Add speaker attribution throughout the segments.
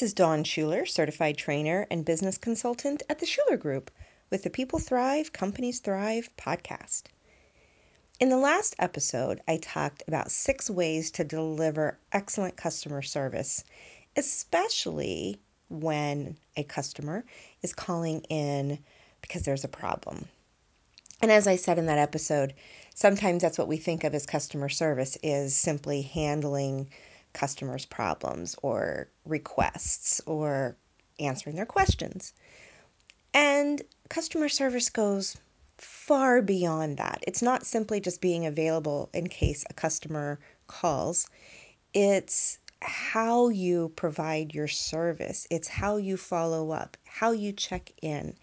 Speaker 1: This is Dawn Shuler, certified trainer and business consultant at the Shuler Group with the People Thrive, Companies Thrive podcast. In the last episode, I talked about six ways to deliver excellent customer service, especially when a customer is calling in because there's a problem. And as I said in that episode, sometimes that's what we think of as customer service is simply handling customers' problems or requests or answering their questions. And customer service goes far beyond that. It's not simply just being available in case a customer calls, it's how you provide your service, it's how you follow up, how you check in,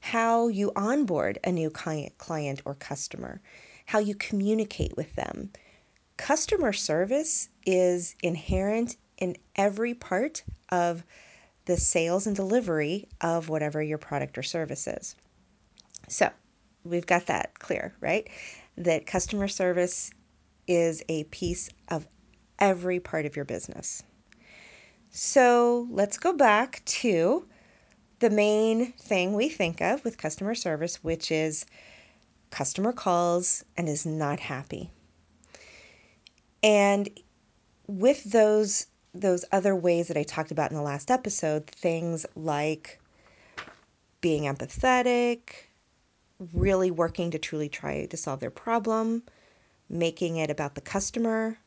Speaker 1: how you onboard a new client, client or customer, how you communicate with them. Customer service is inherent in every part of the sales and delivery of whatever your product or service is. So, we've got that clear, right? That customer service is a piece of every part of your business. So, let's go back to the main thing we think of with customer service, which is customer calls and is not happy. And with those those other ways that I talked about in the last episode, things like being empathetic, really working to truly try to solve their problem, making it about the customer,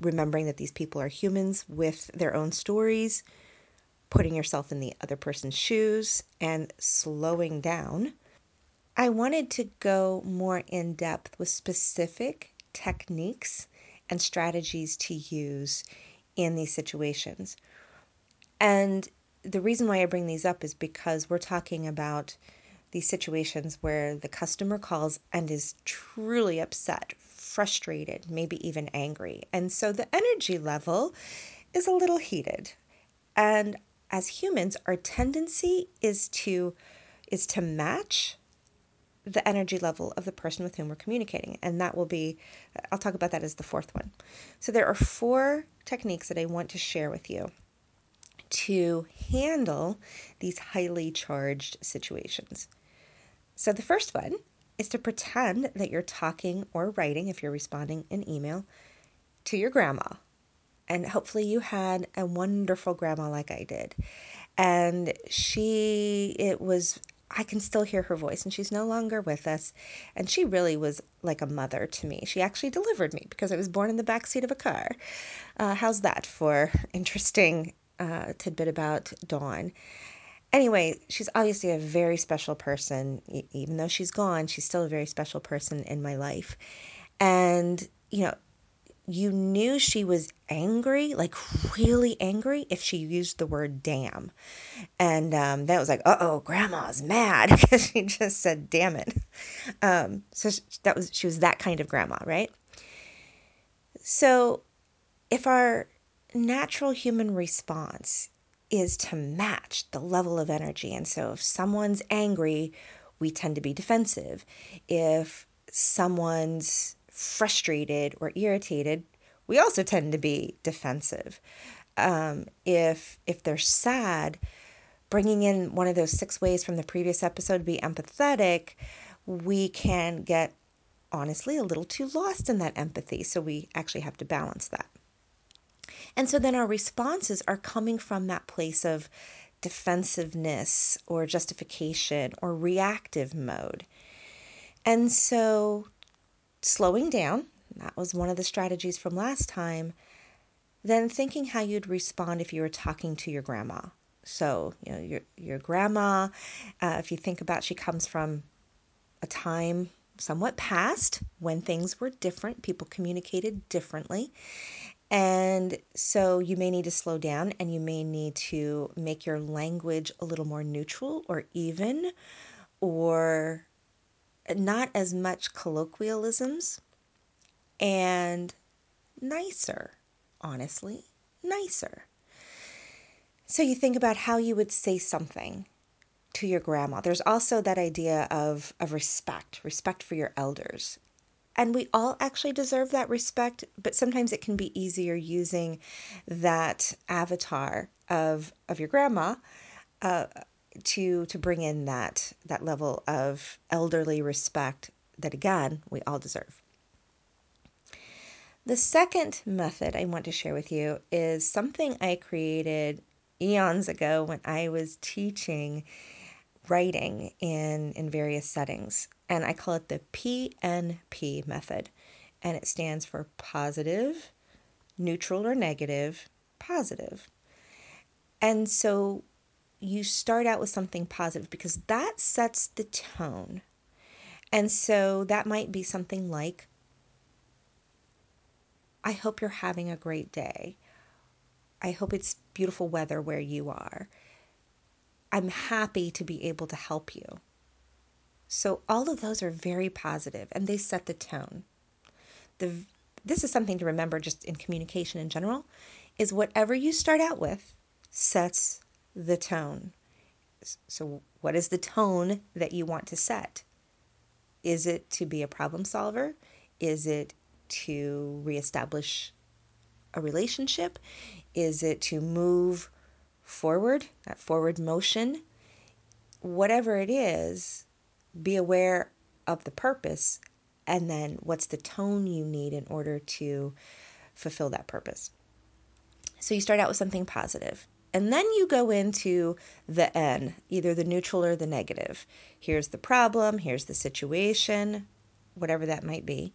Speaker 1: remembering that these people are humans with their own stories, putting yourself in the other person's shoes, and slowing down. I wanted to go more in depth with specific techniques and strategies to use in these situations. And the reason why I bring these up is because we're talking about these situations where the customer calls and is truly upset, frustrated, maybe even angry. And so the energy level is a little heated. And as humans, our tendency is to is to match the energy level of the person with whom we're communicating. And that will be, uh, I'll talk about that as the fourth one. So there are four techniques that I want to share with you to handle these highly charged situations. So the first one is to pretend that you're talking or writing, if you're responding in email, to your grandma. And hopefully you had a wonderful grandma like I did. And she, it was I can still hear her voice, and she's no longer with us. And she really was like a mother to me. She actually delivered me because I was born in the back seat of a car. Uh, how's that for interesting uh, tidbit about Dawn? Anyway, she's obviously a very special person. even though she's gone, she's still a very special person in my life. And, you know, you knew she was angry, like really angry, if she used the word damn. And um, that was like, uh oh, grandma's mad because she just said damn it. Um, so that was, she was that kind of grandma, right? So if our natural human response is to match the level of energy, and so if someone's angry, we tend to be defensive. If someone's frustrated or irritated, we also tend to be defensive. Um, if if they're sad, bringing in one of those six ways from the previous episode, be empathetic, we can get honestly a little too lost in that empathy. So we actually have to balance that. And so then our responses are coming from that place of defensiveness or justification or reactive mode. And so slowing down, that was one of the strategies from last time, then thinking how you'd respond if you were talking to your grandma. So, you know, your your grandma, uh, if you think about, she comes from a time somewhat past when things were different, people communicated differently. And so you may need to slow down and you may need to make your language a little more neutral or even or not as much colloquialisms and nicer, honestly, nicer. So you think about how you would say something to your grandma. There's also that idea of, of respect, respect for your elders. and we all actually deserve that respect, but sometimes it can be easier using that avatar of of your grandma uh, to to bring in that that level of elderly respect that again we all deserve. The second method I want to share with you is something I created eons ago when I was teaching writing in, in various settings. And I call it the PNP method. And it stands for positive, neutral or negative, positive. And so you start out with something positive because that sets the tone. And so that might be something like, I hope you're having a great day. I hope it's beautiful weather where you are. I'm happy to be able to help you. So all of those are very positive and they set the tone. The this is something to remember just in communication in general is whatever you start out with sets the tone. So what is the tone that you want to set? Is it to be a problem solver? Is it to reestablish a relationship? Is it to move forward, that forward motion? Whatever it is, be aware of the purpose and then what's the tone you need in order to fulfill that purpose. So you start out with something positive. And then you go into the N, either the neutral or the negative. Here's the problem, here's the situation, whatever that might be.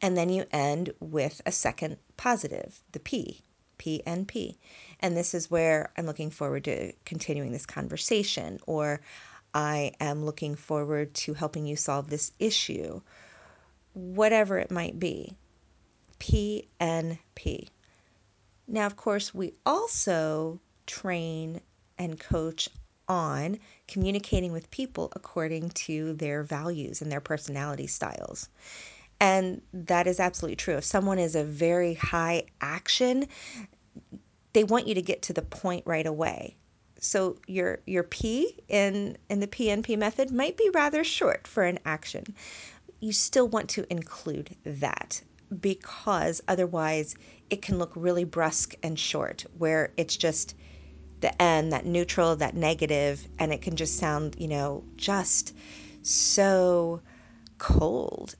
Speaker 1: And then you end with a second positive, the P, PNP. And this is where I'm looking forward to continuing this conversation, or I am looking forward to helping you solve this issue, whatever it might be. PNP. Now, of course, we also train and coach on communicating with people according to their values and their personality styles. And that is absolutely true. If someone is a very high action, they want you to get to the point right away. So your your P in in the PNP method might be rather short for an action. You still want to include that because otherwise it can look really brusque and short where it's just the N, that neutral, that negative, and it can just sound, you know, just so cold.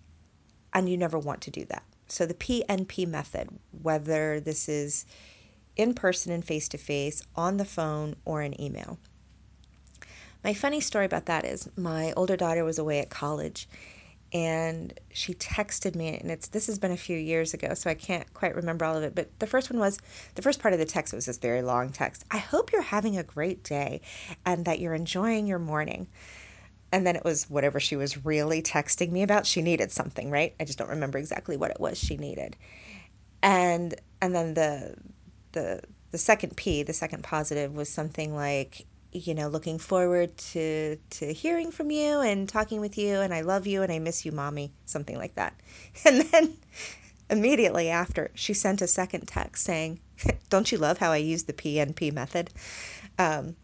Speaker 1: And you never want to do that. So the PNP method, whether this is in person and face to face, on the phone, or an email. My funny story about that is my older daughter was away at college and she texted me and it's this has been a few years ago so I can't quite remember all of it but the first one was the first part of the text was this very long text. I hope you're having a great day and that you're enjoying your morning. And then it was whatever she was really texting me about. She needed something right? I just don't remember exactly what it was she needed. And and then the the the second P, the second positive, was something like, you know, looking forward to to hearing from you and talking with you, and I love you and I miss you, mommy, something like that. And then immediately after, she sent a second text saying, "Don't you love how I use the PNP method?" Um,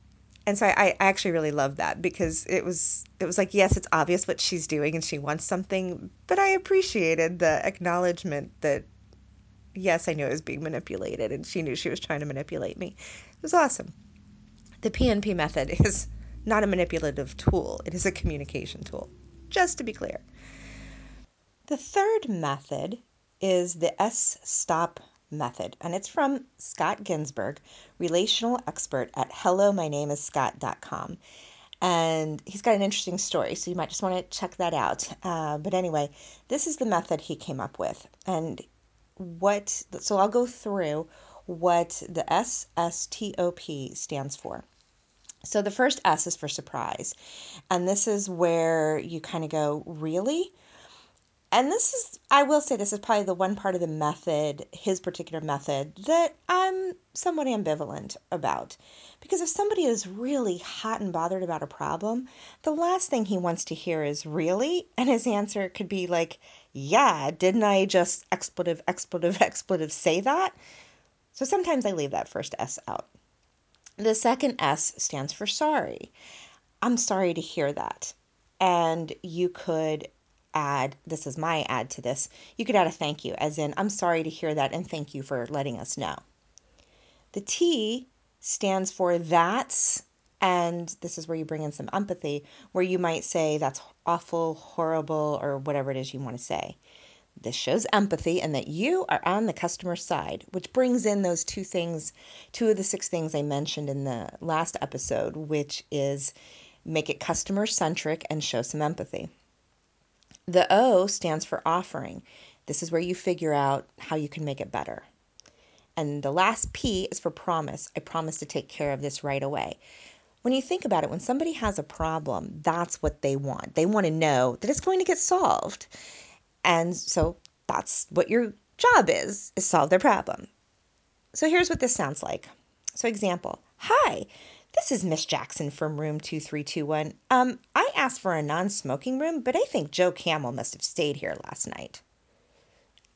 Speaker 1: and so I, I actually really love that because it was it was like yes, it's obvious what she's doing and she wants something, but I appreciated the acknowledgement that yes, I knew I was being manipulated, and she knew she was trying to manipulate me. It was awesome. The PNP method is not a manipulative tool, it is a communication tool, just to be clear. The third method is the S stop method, and it's from Scott Ginsberg, relational expert at hellomynameisscott.com. And he's got an interesting story, so you might just want to check that out. Uh, but anyway, this is the method he came up with. And what, so I'll go through what the SSTOP stands for. So the first S is for surprise. And this is where you kind of go, really? And this is, I will say, this is probably the one part of the method, his particular method, that I'm somewhat ambivalent about. Because if somebody is really hot and bothered about a problem, the last thing he wants to hear is really? And his answer could be like, yeah, didn't I just expletive, expletive, expletive say that? So sometimes I leave that first S out. The second S stands for sorry. I'm sorry to hear that. And you could add this is my add to this. You could add a thank you, as in, I'm sorry to hear that and thank you for letting us know. The T stands for that's, and this is where you bring in some empathy, where you might say that's awful, horrible, or whatever it is you want to say. This shows empathy and that you are on the customer side, which brings in those two things, two of the six things I mentioned in the last episode, which is make it customer centric and show some empathy. The O stands for offering. This is where you figure out how you can make it better. And the last P is for promise. I promise to take care of this right away. When you think about it, when somebody has a problem, that's what they want. They want to know that it's going to get solved. And so that's what your job is, is solve their problem. So here's what this sounds like. So example, hi, this is Miss Jackson from room 2321. Um, I asked for a non-smoking room, but I think Joe Camel must have stayed here last night.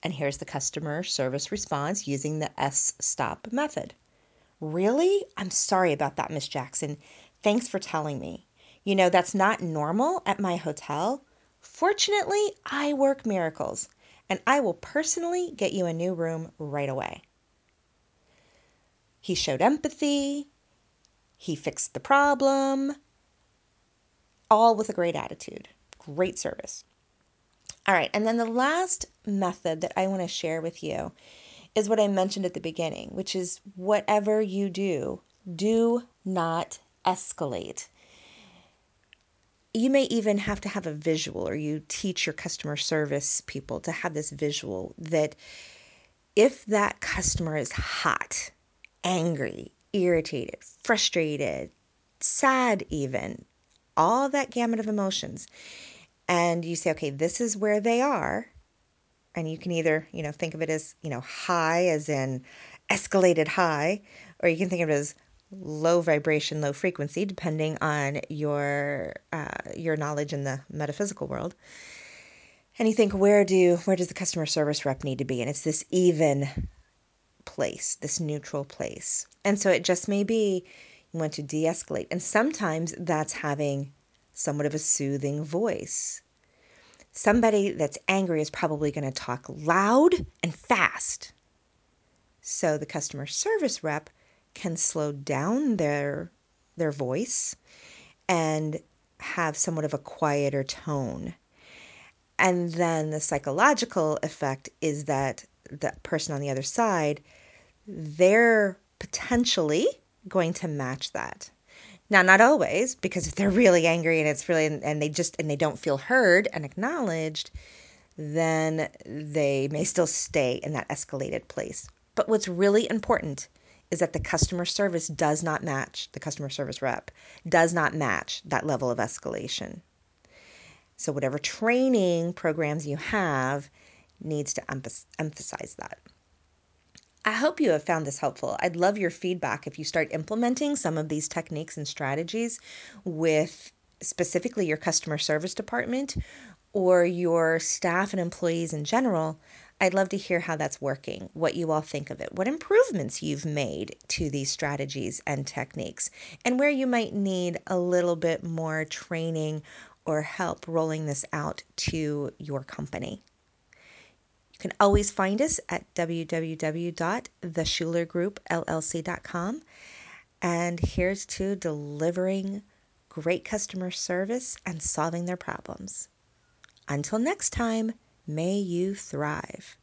Speaker 1: And here's the customer service response using the S stop method. Really? I'm sorry about that, Miss Jackson. Thanks for telling me. You know, that's not normal at my hotel. Fortunately, I work miracles, and I will personally get you a new room right away. He showed empathy. He fixed the problem, all with a great attitude, great service. All right, and then the last method that I want to share with you is what I mentioned at the beginning, which is whatever you do, do not escalate. You may even have to have a visual, or you teach your customer service people to have this visual that if that customer is hot, angry, irritated, frustrated, sad, even, all that gamut of emotions. And you say, okay, this is where they are. And you can either, you know, think of it as, you know, high as in escalated high, or you can think of it as low vibration, low frequency, depending on your uh, your knowledge in the metaphysical world. And you think, where do where does the customer service rep need to be? And it's this even place, this neutral place. And so it just may be you want to de escalate. And sometimes that's having somewhat of a soothing voice. Somebody that's angry is probably going to talk loud and fast. So the customer service rep can slow down their their voice and have somewhat of a quieter tone. And then the psychological effect is that the person on the other side, they're potentially going to match that. Now, not always, because if they're really angry and it's really, and they just, and they don't feel heard and acknowledged, then they may still stay in that escalated place. But what's really important is that the customer service does not match, the customer service rep does not match that level of escalation. So, whatever training programs you have needs to emphasize that. I hope you have found this helpful. I'd love your feedback if you start implementing some of these techniques and strategies with specifically your customer service department or your staff and employees in general. I'd love to hear how that's working, what you all think of it, what improvements you've made to these strategies and techniques, and where you might need a little bit more training or help rolling this out to your company You can always find us at www.theshulergroupllc.com. And here's to delivering great customer service and solving their problems. Until next time, may you thrive.